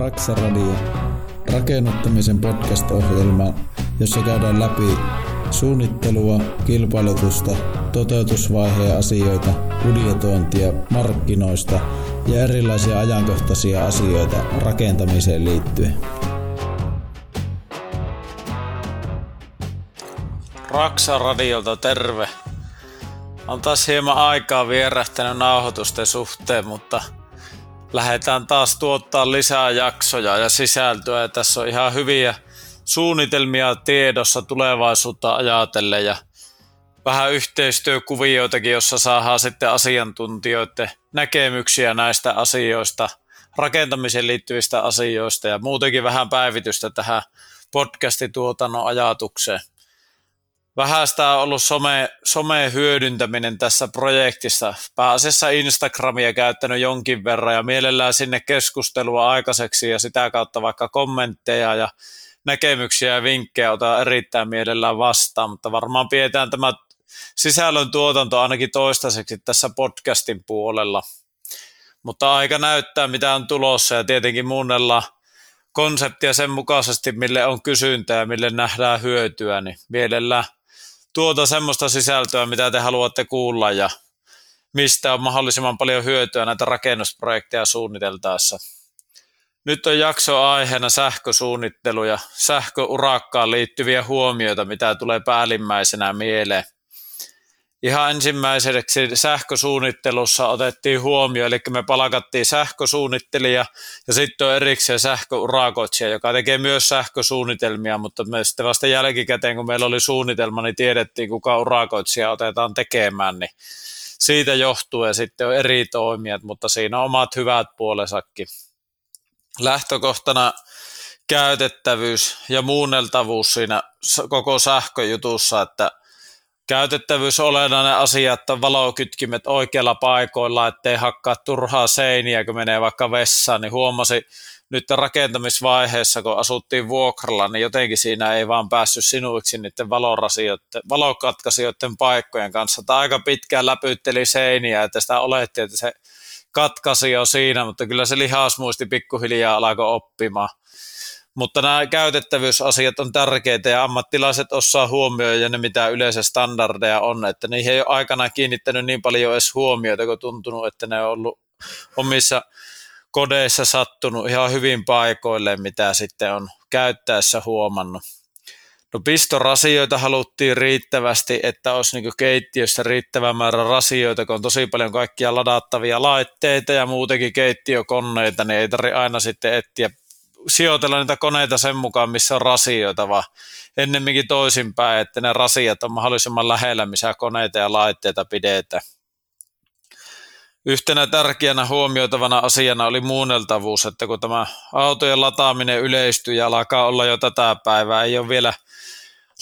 Raksa Radio, rakennuttamisen podcast-ohjelma, jossa käydään läpi suunnittelua, kilpailutusta, toteutusvaiheen asioita, budjetointia, markkinoista ja erilaisia ajankohtaisia asioita rakentamiseen liittyen. Raksa Radiolta terve. On taas hieman aikaa vierähtänyt nauhoitusten suhteen, mutta lähdetään taas tuottaa lisää jaksoja ja sisältöä. Ja tässä on ihan hyviä suunnitelmia tiedossa tulevaisuutta ajatellen ja vähän yhteistyökuvioitakin, jossa saadaan sitten asiantuntijoiden näkemyksiä näistä asioista, rakentamiseen liittyvistä asioista ja muutenkin vähän päivitystä tähän podcastituotannon ajatukseen vähän sitä on ollut some, some hyödyntäminen tässä projektissa. Pääasiassa Instagramia käyttänyt jonkin verran ja mielellään sinne keskustelua aikaiseksi ja sitä kautta vaikka kommentteja ja näkemyksiä ja vinkkejä ota erittäin mielellään vastaan, mutta varmaan pidetään tämä sisällön tuotanto ainakin toistaiseksi tässä podcastin puolella. Mutta aika näyttää, mitä on tulossa ja tietenkin muunnella konseptia sen mukaisesti, mille on kysyntää ja mille nähdään hyötyä, niin mielellään tuota semmoista sisältöä, mitä te haluatte kuulla ja mistä on mahdollisimman paljon hyötyä näitä rakennusprojekteja suunniteltaessa. Nyt on jakso aiheena sähkösuunnittelu ja sähköurakkaan liittyviä huomioita, mitä tulee päällimmäisenä mieleen – ihan ensimmäiseksi sähkösuunnittelussa otettiin huomioon, eli me palkattiin sähkösuunnittelija ja sitten on erikseen sähköurakoitsija, joka tekee myös sähkösuunnitelmia, mutta me sitten vasta jälkikäteen, kun meillä oli suunnitelma, niin tiedettiin, kuka urakoitsija otetaan tekemään, niin siitä johtuen sitten on eri toimijat, mutta siinä on omat hyvät puolesakin. Lähtökohtana käytettävyys ja muunneltavuus siinä koko sähköjutussa, että käytettävyys olennainen asia, että valokytkimet oikealla paikoilla, ettei hakkaa turhaa seiniä, kun menee vaikka vessaan, niin huomasi nyt rakentamisvaiheessa, kun asuttiin vuokralla, niin jotenkin siinä ei vaan päässyt sinuiksi niiden valokatkaisijoiden paikkojen kanssa. Tai aika pitkään läpytteli seiniä, että sitä oletti, että se katkaisi jo siinä, mutta kyllä se lihasmuisti pikkuhiljaa alkoi oppimaan. Mutta nämä käytettävyysasiat on tärkeitä ja ammattilaiset osaa huomioida ne, mitä yleensä standardeja on, että niihin ei ole aikana kiinnittänyt niin paljon edes huomiota, kun tuntunut, että ne on ollut omissa kodeissa sattunut ihan hyvin paikoille, mitä sitten on käyttäessä huomannut. No pistorasioita haluttiin riittävästi, että olisi niin keittiössä riittävä määrä rasioita, kun on tosi paljon kaikkia ladattavia laitteita ja muutenkin keittiökoneita, niin ei tarvitse aina sitten etsiä sijoitella niitä koneita sen mukaan, missä on rasioita, vaan ennemminkin toisinpäin, että ne rasiat on mahdollisimman lähellä, missä koneita ja laitteita pidetään. Yhtenä tärkeänä huomioitavana asiana oli muunneltavuus, että kun tämä autojen lataaminen yleistyy ja alkaa olla jo tätä päivää, ei ole vielä –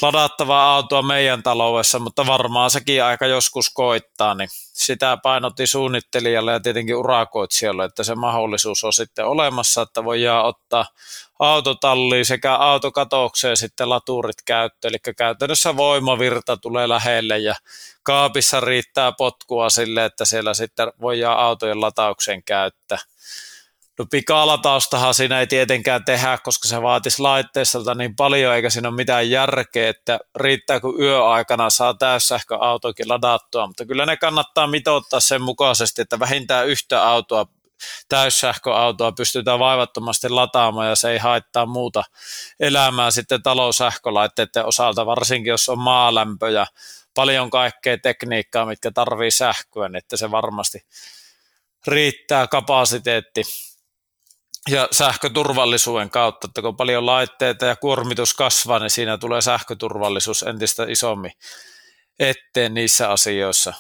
ladattavaa autoa meidän taloudessa, mutta varmaan sekin aika joskus koittaa, niin sitä painotti suunnittelijalle ja tietenkin urakoitsijalle, että se mahdollisuus on sitten olemassa, että voidaan ottaa autotalliin sekä autokatokseen sitten laturit käyttöön, eli käytännössä voimavirta tulee lähelle ja kaapissa riittää potkua sille, että siellä sitten voidaan autojen latauksen käyttää. No pikalataustahan siinä ei tietenkään tehdä, koska se vaatisi laitteistelta niin paljon, eikä siinä ole mitään järkeä, että riittää kun yöaikana saa täyssähköautokin ladattua, mutta kyllä ne kannattaa mitoittaa sen mukaisesti, että vähintään yhtä autoa täyssähköautoa pystytään vaivattomasti lataamaan ja se ei haittaa muuta elämää sitten taloussähkölaitteiden osalta, varsinkin jos on maalämpö ja paljon kaikkea tekniikkaa, mitkä tarvii sähköä, niin että se varmasti riittää kapasiteetti ja sähköturvallisuuden kautta, että kun paljon laitteita ja kuormitus kasvaa, niin siinä tulee sähköturvallisuus entistä isommin eteen niissä asioissa.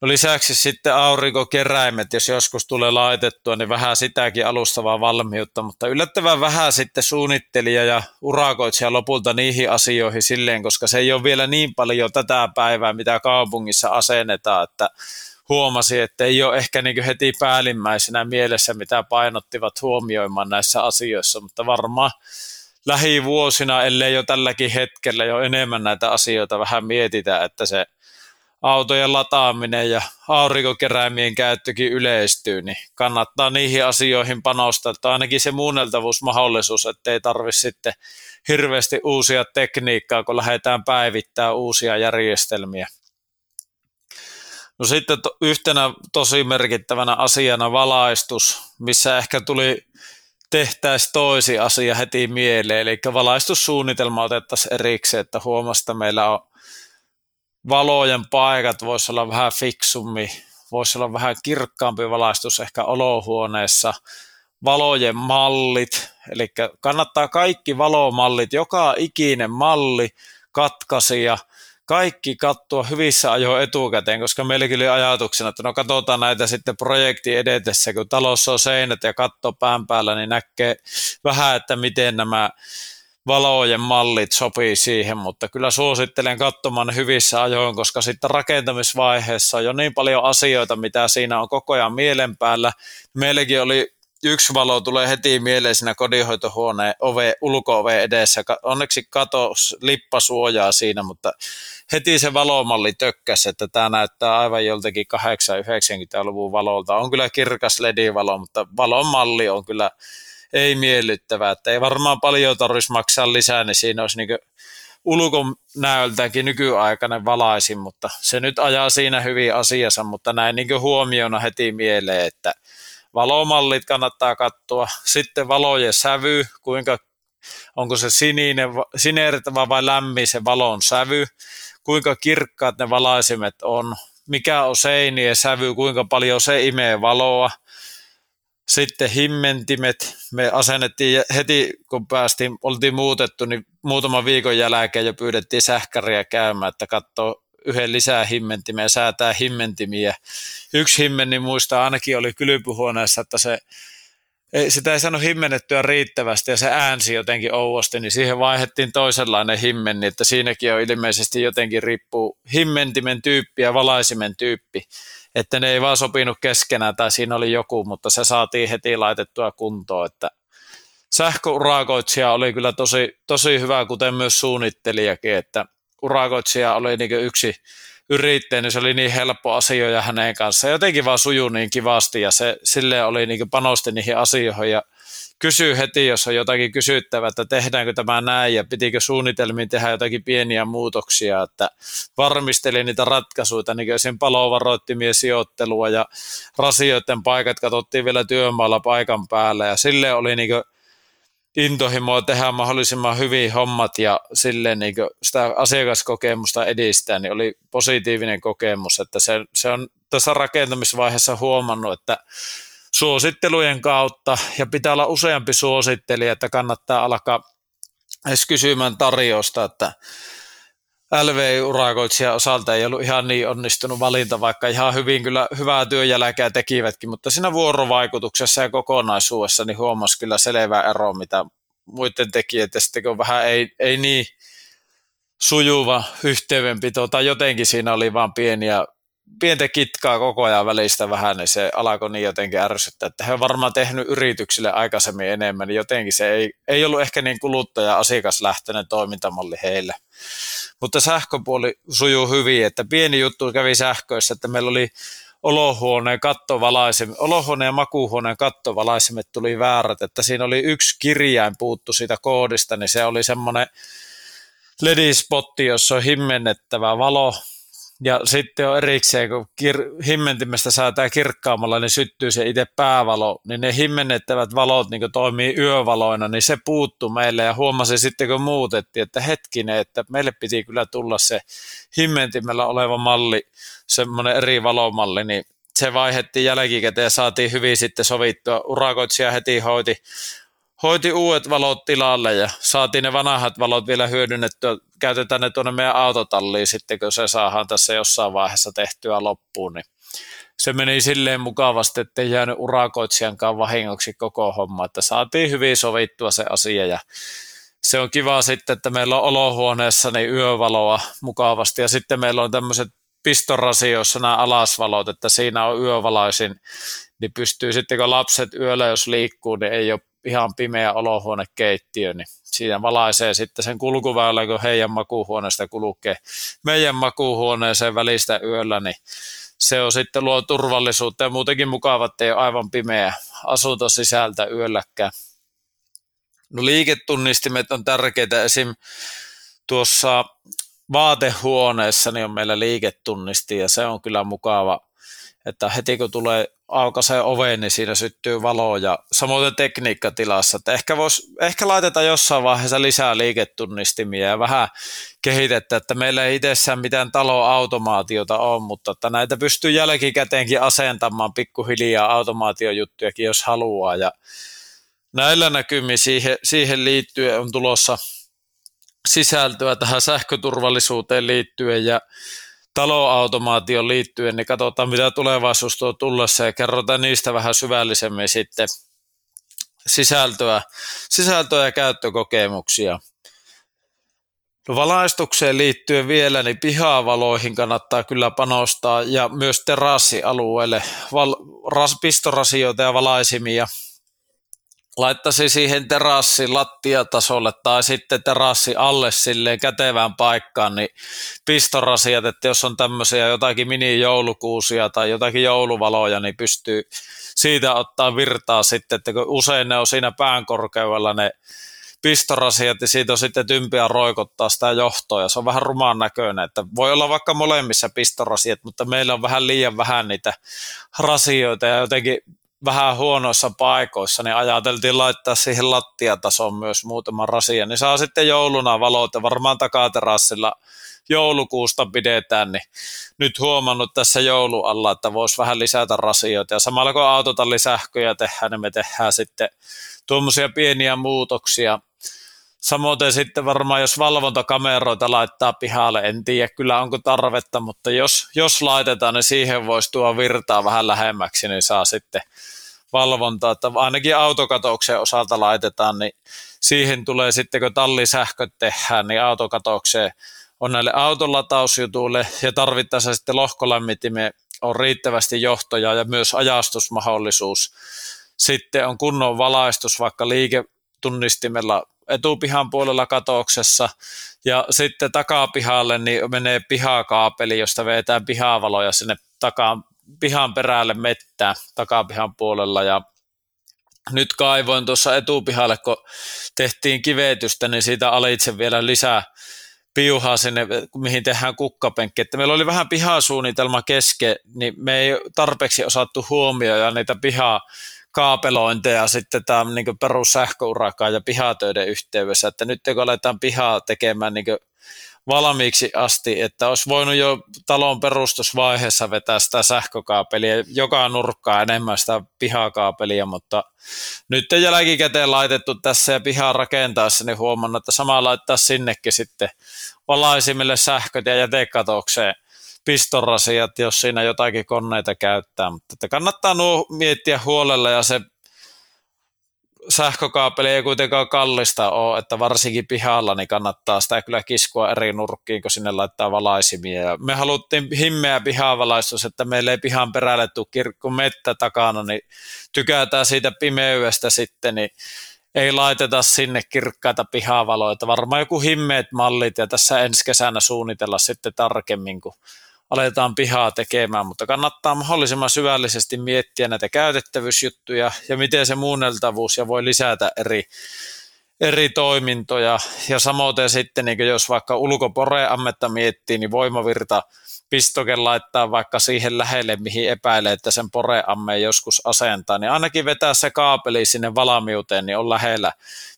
No lisäksi sitten aurinkokeräimet, jos joskus tulee laitettua, niin vähän sitäkin alustavaa valmiutta, mutta yllättävän vähän sitten suunnittelija ja urakoitsija lopulta niihin asioihin silleen, koska se ei ole vielä niin paljon tätä päivää, mitä kaupungissa asennetaan, että huomasi, että ei ole ehkä niin heti päällimmäisenä mielessä, mitä painottivat huomioimaan näissä asioissa, mutta varmaan lähivuosina, ellei jo tälläkin hetkellä jo enemmän näitä asioita vähän mietitä, että se autojen lataaminen ja aurinkokeräimien käyttökin yleistyy, niin kannattaa niihin asioihin panostaa, että ainakin se muunneltavuusmahdollisuus, ettei tarvitse sitten hirveästi uusia tekniikkaa, kun lähdetään päivittämään uusia järjestelmiä. No sitten to, yhtenä tosi merkittävänä asiana valaistus, missä ehkä tuli tehtäisiin toisi asia heti mieleen, eli valaistussuunnitelma otettaisiin erikseen, että huomasta meillä on valojen paikat, voisi olla vähän fiksummi, voisi olla vähän kirkkaampi valaistus ehkä olohuoneessa, valojen mallit, eli kannattaa kaikki valomallit, joka ikinen malli, katkaisia, kaikki kattua hyvissä ajoin etukäteen, koska meilläkin oli ajatuksena, että no katsotaan näitä sitten projekti edetessä, kun talossa on seinät ja katto pään päällä, niin näkee vähän, että miten nämä valojen mallit sopii siihen, mutta kyllä suosittelen katsomaan hyvissä ajoin, koska sitten rakentamisvaiheessa on jo niin paljon asioita, mitä siinä on koko ajan mielen päällä. Meilläkin oli yksi valo tulee heti mieleen siinä kodinhoitohuoneen ove, ulko edessä. Onneksi kato lippasuojaa siinä, mutta heti se valomalli tökkäs, että tämä näyttää aivan joltakin 8-90-luvun valolta. On kyllä kirkas LED-valo, mutta valon malli on kyllä ei miellyttävä. Että ei varmaan paljon tarvitsisi maksaa lisää, niin siinä olisi niin ulkonäöltäänkin nykyaikainen valaisin, mutta se nyt ajaa siinä hyvin asiassa, mutta näin niin huomiona heti mieleen, että valomallit kannattaa katsoa. Sitten valojen sävy, kuinka onko se sininen, sinertävä vai lämmin se valon sävy, kuinka kirkkaat ne valaisimet on, mikä on seinien sävy, kuinka paljon se imee valoa, sitten himmentimet, me asennettiin heti, kun päästiin, oltiin muutettu, niin muutaman viikon jälkeen jo pyydettiin sähkäriä käymään, että katsoo yhden lisää himmentimen ja säätää himmentimiä. Yksi himmenni muistaa ainakin oli kylpyhuoneessa, että se ei, sitä ei saanut himmennettyä riittävästi ja se äänsi jotenkin ouosti, niin siihen vaihdettiin toisenlainen himmenni, että siinäkin on ilmeisesti jotenkin riippuu himmentimen tyyppi ja valaisimen tyyppi että ne ei vaan sopinut keskenään tai siinä oli joku, mutta se saatiin heti laitettua kuntoon, että sähköurakoitsija oli kyllä tosi, tosi hyvä, kuten myös suunnittelijakin, että urakoitsija oli niin yksi yrittäjä, niin se oli niin helppo asioja hänen kanssaan. Jotenkin vaan sujui niin kivasti ja se sille oli niin panosti niihin asioihin. Ja kysyy heti, jos on jotakin kysyttävää, että tehdäänkö tämä näin ja pitikö suunnitelmiin tehdä jotakin pieniä muutoksia, että varmisteli niitä ratkaisuja, niin kuin palovaroittimien sijoittelua ja rasioiden paikat katsottiin vielä työmaalla paikan päällä ja sille oli niin intohimoa tehdä mahdollisimman hyvin hommat ja sille niin sitä asiakaskokemusta edistää, niin oli positiivinen kokemus, että se, se on tässä rakentamisvaiheessa huomannut, että suosittelujen kautta ja pitää olla useampi suosittelija, että kannattaa alkaa edes kysymään tarjosta, että LV-urakoitsijan osalta ei ollut ihan niin onnistunut valinta, vaikka ihan hyvin kyllä hyvää työjälkeä tekivätkin, mutta siinä vuorovaikutuksessa ja kokonaisuudessa niin huomasi kyllä selvä ero, mitä muiden tekijät, ja sitten kun vähän ei, ei niin sujuva yhteydenpito, tai jotenkin siinä oli vain pieniä pientä kitkaa koko ajan välistä vähän, niin se alkoi niin jotenkin ärsyttää, että he on varmaan tehnyt yrityksille aikaisemmin enemmän, niin jotenkin se ei, ei ollut ehkä niin kuluttaja-asiakaslähtöinen toimintamalli heille. Mutta sähköpuoli sujuu hyvin, että pieni juttu kävi sähköissä, että meillä oli olohuoneen kattovalaisimet, olohuoneen ja makuuhuoneen kattovalaisimet tuli väärät, että siinä oli yksi kirjain puuttu siitä koodista, niin se oli semmoinen LED-spotti, jossa on himmennettävä valo, ja sitten on erikseen, kun kir- himmentimestä säätää kirkkaammalla, niin syttyy se itse päävalo, niin ne himmennettävät valot niin toimii yövaloina, niin se puuttuu meille ja huomasi sitten, kun muutettiin, että hetkinen, että meille piti kyllä tulla se himmentimellä oleva malli, semmoinen eri valomalli, niin se vaihettiin jälkikäteen ja saatiin hyvin sitten sovittua. Urakoitsija heti hoiti hoiti uudet valot tilalle ja saatiin ne vanhat valot vielä hyödynnettyä. Käytetään ne tuonne meidän autotalliin sitten, kun se saadaan tässä jossain vaiheessa tehtyä loppuun. Niin se meni silleen mukavasti, että ei jäänyt urakoitsijankaan vahingoksi koko homma, että saatiin hyvin sovittua se asia ja se on kiva sitten, että meillä on olohuoneessa niin yövaloa mukavasti ja sitten meillä on tämmöiset pistorasioissa nämä alasvalot, että siinä on yövalaisin, niin pystyy sitten kun lapset yöllä jos liikkuu, niin ei ole ihan pimeä olohuonekeittiö, niin siinä valaisee sitten sen kulkuväylän, kun heidän makuuhuoneesta kulkee meidän makuuhuoneeseen välistä yöllä, niin se on sitten luo turvallisuutta ja muutenkin mukava, että ei ole aivan pimeä asunto sisältä yölläkään. No liiketunnistimet on tärkeitä. Esim. tuossa vaatehuoneessa niin on meillä liiketunnisti ja se on kyllä mukava, että heti kun tulee aukaisee oveen, niin siinä syttyy valo ja samoin tekniikkatilassa. Että ehkä, vois, ehkä laitetaan jossain vaiheessa lisää liiketunnistimia ja vähän kehitettä, että meillä ei itsessään mitään taloautomaatiota ole, mutta että näitä pystyy jälkikäteenkin asentamaan pikkuhiljaa automaatiojuttujakin, jos haluaa. Ja näillä näkymin siihen, siihen liittyen on tulossa sisältöä tähän sähköturvallisuuteen liittyen ja taloautomaation liittyen, niin katsotaan mitä tulevaisuus tuo tullessa ja kerrotaan niistä vähän syvällisemmin sitten sisältöä, sisältöä ja käyttökokemuksia. No valaistukseen liittyen vielä, niin pihavaloihin kannattaa kyllä panostaa ja myös terassialueelle val, ras, pistorasioita ja valaisimia laittaisi siihen terassin lattiatasolle tai sitten terassi alle silleen kätevään paikkaan, niin pistorasiat, että jos on tämmöisiä jotakin mini-joulukuusia tai jotakin jouluvaloja, niin pystyy siitä ottaa virtaa sitten, että kun usein ne on siinä pään korkeudella ne pistorasiat ja siitä on sitten tympiä roikottaa sitä johtoa. Ja se on vähän rumaan näköinen, että voi olla vaikka molemmissa pistorasiat, mutta meillä on vähän liian vähän niitä rasioita ja jotenkin vähän huonoissa paikoissa, niin ajateltiin laittaa siihen lattiatasoon myös muutaman rasia, niin saa sitten jouluna valot ja varmaan takaterassilla joulukuusta pidetään, niin nyt huomannut tässä joulualla, että voisi vähän lisätä rasioita ja samalla kun autotallisähköjä tehdään, niin me tehdään sitten tuommoisia pieniä muutoksia. Samoin sitten varmaan, jos valvontakameroita laittaa pihalle, en tiedä kyllä onko tarvetta, mutta jos, jos laitetaan, niin siihen voisi tuo virtaa vähän lähemmäksi, niin saa sitten valvontaa, että ainakin autokatouksen osalta laitetaan, niin siihen tulee sitten, kun tallisähköt tehdään, niin autokatokseen on näille autolatausjutuille ja tarvittaessa sitten lohkolämmittimeen on riittävästi johtoja ja myös ajastusmahdollisuus. Sitten on kunnon valaistus vaikka liiketunnistimella etupihan puolella katoksessa ja sitten takapihalle niin menee pihakaapeli, josta vetään pihavaloja sinne takaan pihan perälle mettää takapihan puolella ja nyt kaivoin tuossa etupihalle, kun tehtiin kivetystä, niin siitä alitse vielä lisää piuhaa sinne, mihin tehdään kukkapenkki. Että meillä oli vähän pihasuunnitelma kesken, niin me ei tarpeeksi osattu huomioida niitä pihaa kaapelointeja sitten tämä niin perussähköurakaan ja pihatöiden yhteydessä, että nyt kun aletaan pihaa tekemään niin valmiiksi asti, että olisi voinut jo talon perustusvaiheessa vetää sitä sähkökaapelia, joka nurkkaa enemmän sitä pihakaapelia, mutta nyt jälkikäteen laitettu tässä ja pihaa rakentaessa, niin huomannut, että sama laittaa sinnekin sitten valaisimille sähköt ja jätekatokseen pistorasiat, jos siinä jotakin koneita käyttää, mutta että kannattaa nuo miettiä huolella ja se sähkökaapeli ei kuitenkaan kallista ole, että varsinkin pihalla niin kannattaa sitä kyllä kiskoa eri nurkkiin, kun sinne laittaa valaisimia. Ja me haluttiin himmeä pihavalaistus, että meillä ei pihan perälle tule kirkku mettä takana, niin tykätään siitä pimeydestä sitten, niin ei laiteta sinne kirkkaita pihavaloita. Varmaan joku himmeet mallit ja tässä ensi kesänä suunnitella sitten tarkemmin, kun aletaan pihaa tekemään, mutta kannattaa mahdollisimman syvällisesti miettiä näitä käytettävyysjuttuja ja miten se muunneltavuus ja voi lisätä eri, eri toimintoja. Ja samoin sitten, niin jos vaikka ulkoporeammetta miettii, niin voimavirta pistoke laittaa vaikka siihen lähelle, mihin epäilee, että sen poreamme joskus asentaa, niin ainakin vetää se kaapeli sinne valmiuteen, niin on lähellä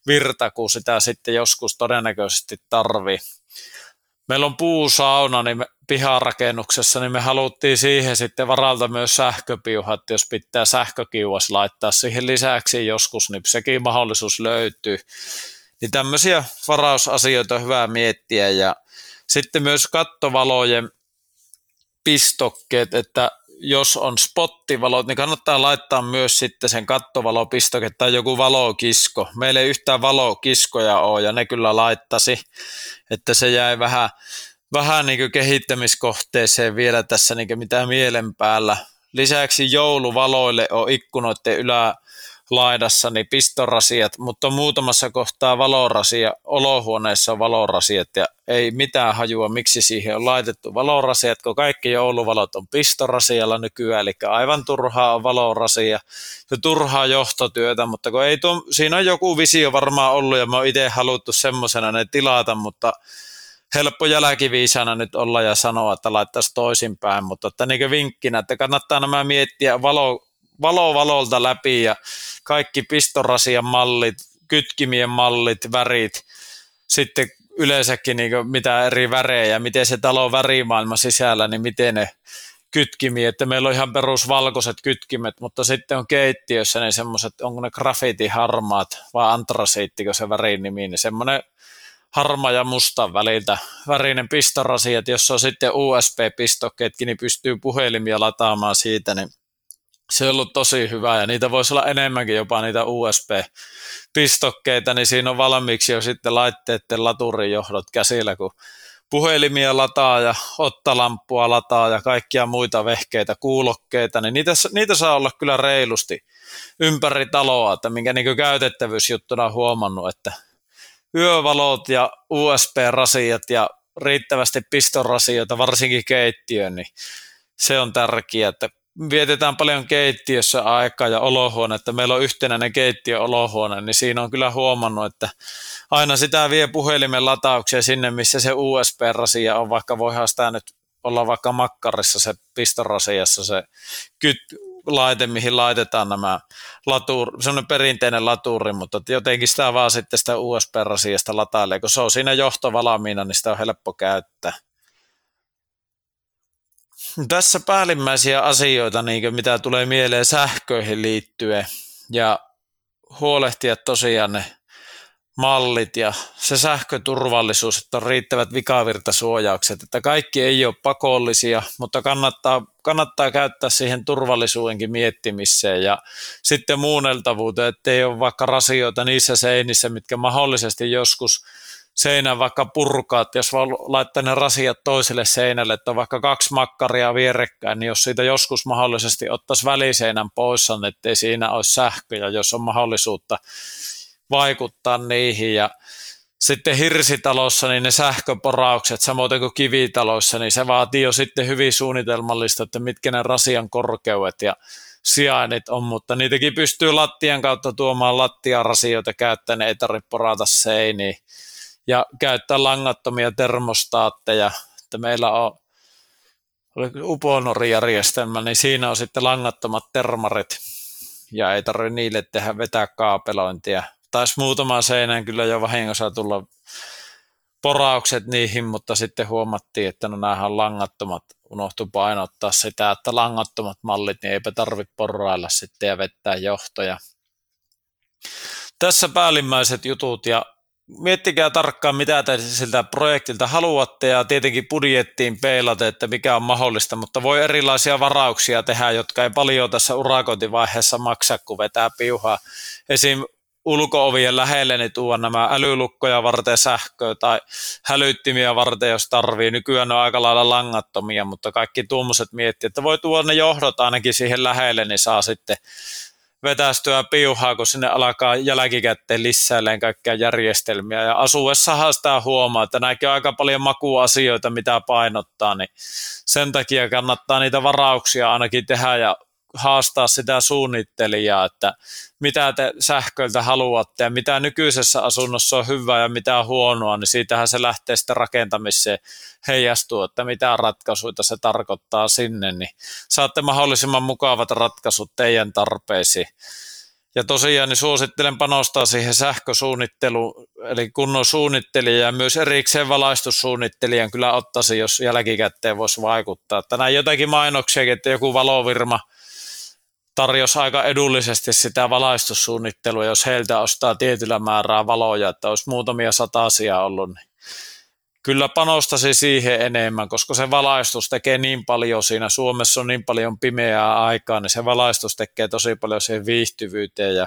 virta, kun sitä sitten joskus todennäköisesti tarvii meillä on puusauna niin me, piharakennuksessa, niin me haluttiin siihen sitten varalta myös sähköpiuhat, jos pitää sähkökiuas laittaa siihen lisäksi joskus, niin sekin mahdollisuus löytyy. Niin tämmöisiä varausasioita on hyvä miettiä ja sitten myös kattovalojen pistokkeet, että jos on spottivalot, niin kannattaa laittaa myös sitten sen kattovalopistoke tai joku valokisko. Meillä ei yhtään valokiskoja ole ja ne kyllä laittasi, että se jäi vähän, vähän niin kehittämiskohteeseen vielä tässä niin mitä mielen päällä. Lisäksi jouluvaloille on ikkunoiden ylä laidassa, niin pistorasiat, mutta on muutamassa kohtaa valorasia, olohuoneessa on valorasiat ja ei mitään hajua, miksi siihen on laitettu valorasiat, kun kaikki jouluvalot on pistorasialla nykyään, eli aivan turhaa on valorasia ja turhaa johtotyötä, mutta kun ei tuo, siinä on joku visio varmaan ollut ja mä oon itse haluttu semmoisena ne tilata, mutta helppo jälkiviisana nyt olla ja sanoa, että laittaisi toisinpäin, mutta että niin vinkkinä, että kannattaa nämä miettiä valo, valo valolta läpi ja kaikki pistorasian mallit, kytkimien mallit, värit, sitten yleensäkin niin mitä eri värejä, miten se talo värimaailma sisällä, niin miten ne kytkimiä, että meillä on ihan perusvalkoiset kytkimet, mutta sitten on keittiössä niin semmoiset, onko ne graffiti-harmaat vai antrasiittiko se värin nimi, niin semmoinen harma ja musta väliltä värinen pistorasi, että jos on sitten USB-pistokkeetkin, niin pystyy puhelimia lataamaan siitä, niin se on ollut tosi hyvä ja niitä voisi olla enemmänkin jopa niitä USB-pistokkeita, niin siinä on valmiiksi jo sitten laitteiden laturijohdot käsillä, kun puhelimia lataa ja ottalamppua lataa ja kaikkia muita vehkeitä, kuulokkeita, niin niitä, niitä saa olla kyllä reilusti ympäri taloa, että minkä niin käytettävyysjuttuna on huomannut, että yövalot ja USB-rasiat ja riittävästi pistorasioita, varsinkin keittiöön, niin se on tärkeää, että vietetään paljon keittiössä aikaa ja olohuone, että meillä on yhtenäinen keittiö-olohuone, niin siinä on kyllä huomannut, että aina sitä vie puhelimen latauksia sinne, missä se USB-rasia on, vaikka voihan sitä nyt olla vaikka makkarissa se pistorasiassa se kyt, laite, mihin laitetaan nämä latuur, semmoinen perinteinen laturi, mutta jotenkin sitä vaan sitten sitä USB-rasiasta latailee, kun se on siinä johto valmiina, niin sitä on helppo käyttää. Tässä päällimmäisiä asioita, niin mitä tulee mieleen sähköihin liittyen ja huolehtia tosiaan ne mallit ja se sähköturvallisuus, että on riittävät vikavirtasuojaukset, että kaikki ei ole pakollisia, mutta kannattaa, kannattaa käyttää siihen turvallisuudenkin miettimiseen ja sitten muunneltavuuteen, ettei ole vaikka rasioita niissä seinissä, mitkä mahdollisesti joskus seinän vaikka purkaat, jos vaan laittaa ne rasiat toiselle seinälle, että vaikka kaksi makkaria vierekkäin, niin jos siitä joskus mahdollisesti ottaisi väliseinän pois, niin ettei siinä olisi sähköjä, jos on mahdollisuutta vaikuttaa niihin. Ja sitten hirsitalossa niin ne sähköporaukset, samoin kuin kivitaloissa, niin se vaatii jo sitten hyvin suunnitelmallista, että mitkä ne rasian korkeudet ja sijainnit on, mutta niitäkin pystyy lattian kautta tuomaan lattiarasioita käyttäen, ei tarvitse porata seiniin ja käyttää langattomia termostaatteja, että meillä on Uponori-järjestelmä, niin siinä on sitten langattomat termarit ja ei tarvitse niille tehdä vetää kaapelointia taisi muutama seinään kyllä jo vahingossa tulla poraukset niihin, mutta sitten huomattiin, että no näähän on langattomat. Unohtu painottaa sitä, että langattomat mallit, niin eipä tarvitse porrailla sitten ja vettää johtoja. Tässä päällimmäiset jutut ja miettikää tarkkaan, mitä te siltä projektilta haluatte ja tietenkin budjettiin peilata, että mikä on mahdollista, mutta voi erilaisia varauksia tehdä, jotka ei paljon tässä urakointivaiheessa maksa, kun vetää piuhaa. Esim ulkoovien lähelle niin tuoda nämä älylukkoja varten sähköä tai hälyttimiä varten, jos tarvii. Nykyään ne on aika lailla langattomia, mutta kaikki tuommoiset miettii, että voi tuoda ne johdot ainakin siihen lähelle, niin saa sitten vetästyä piuhaa, kun sinne alkaa jälkikäteen lisäilleen kaikkia järjestelmiä. Ja asuessahan sitä huomaa, että nämäkin on aika paljon makuasioita, mitä painottaa, niin sen takia kannattaa niitä varauksia ainakin tehdä ja haastaa sitä suunnittelijaa, että mitä te sähköltä haluatte ja mitä nykyisessä asunnossa on hyvää ja mitä on huonoa, niin siitähän se lähtee sitten rakentamiseen heijastuu, että mitä ratkaisuja se tarkoittaa sinne, niin saatte mahdollisimman mukavat ratkaisut teidän tarpeisiin. Ja tosiaan niin suosittelen panostaa siihen sähkösuunnitteluun, eli kunnon suunnittelija ja myös erikseen valaistussuunnittelijan kyllä ottaisi, jos jälkikäteen voisi vaikuttaa. Että näin jotakin mainoksia, että joku valovirma – tarjosi aika edullisesti sitä valaistussuunnittelua, jos heiltä ostaa tietyllä määrää valoja, että olisi muutamia satasia ollut, niin kyllä panostasi siihen enemmän, koska se valaistus tekee niin paljon siinä, Suomessa on niin paljon pimeää aikaa, niin se valaistus tekee tosi paljon siihen viihtyvyyteen ja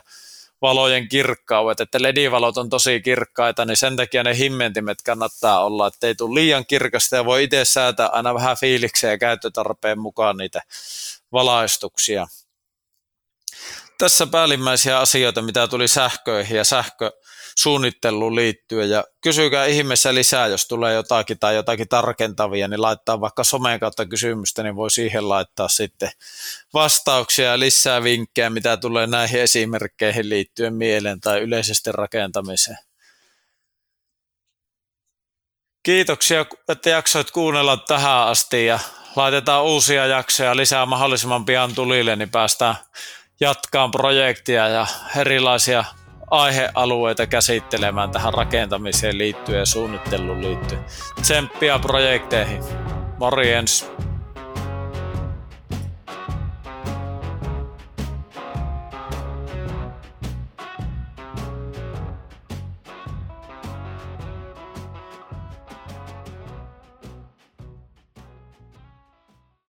valojen kirkkaudet, että LED-valot on tosi kirkkaita, niin sen takia ne himmentimet kannattaa olla, että ei tule liian kirkasta ja voi itse säätää aina vähän fiilikseen ja käyttötarpeen mukaan niitä valaistuksia. Tässä päällimmäisiä asioita, mitä tuli sähköihin ja sähkösuunnitteluun liittyen. Ja kysykää ihmeessä lisää, jos tulee jotakin tai jotakin tarkentavia, niin laittaa vaikka someen kautta kysymystä, niin voi siihen laittaa sitten vastauksia ja lisää vinkkejä, mitä tulee näihin esimerkkeihin liittyen mieleen tai yleisesti rakentamiseen. Kiitoksia, että jaksoit kuunnella tähän asti ja laitetaan uusia jaksoja lisää mahdollisimman pian tulille, niin päästään jatkaan projektia ja erilaisia aihealueita käsittelemään tähän rakentamiseen liittyen ja suunnitteluun liittyen. Tsemppiä projekteihin. Morjens!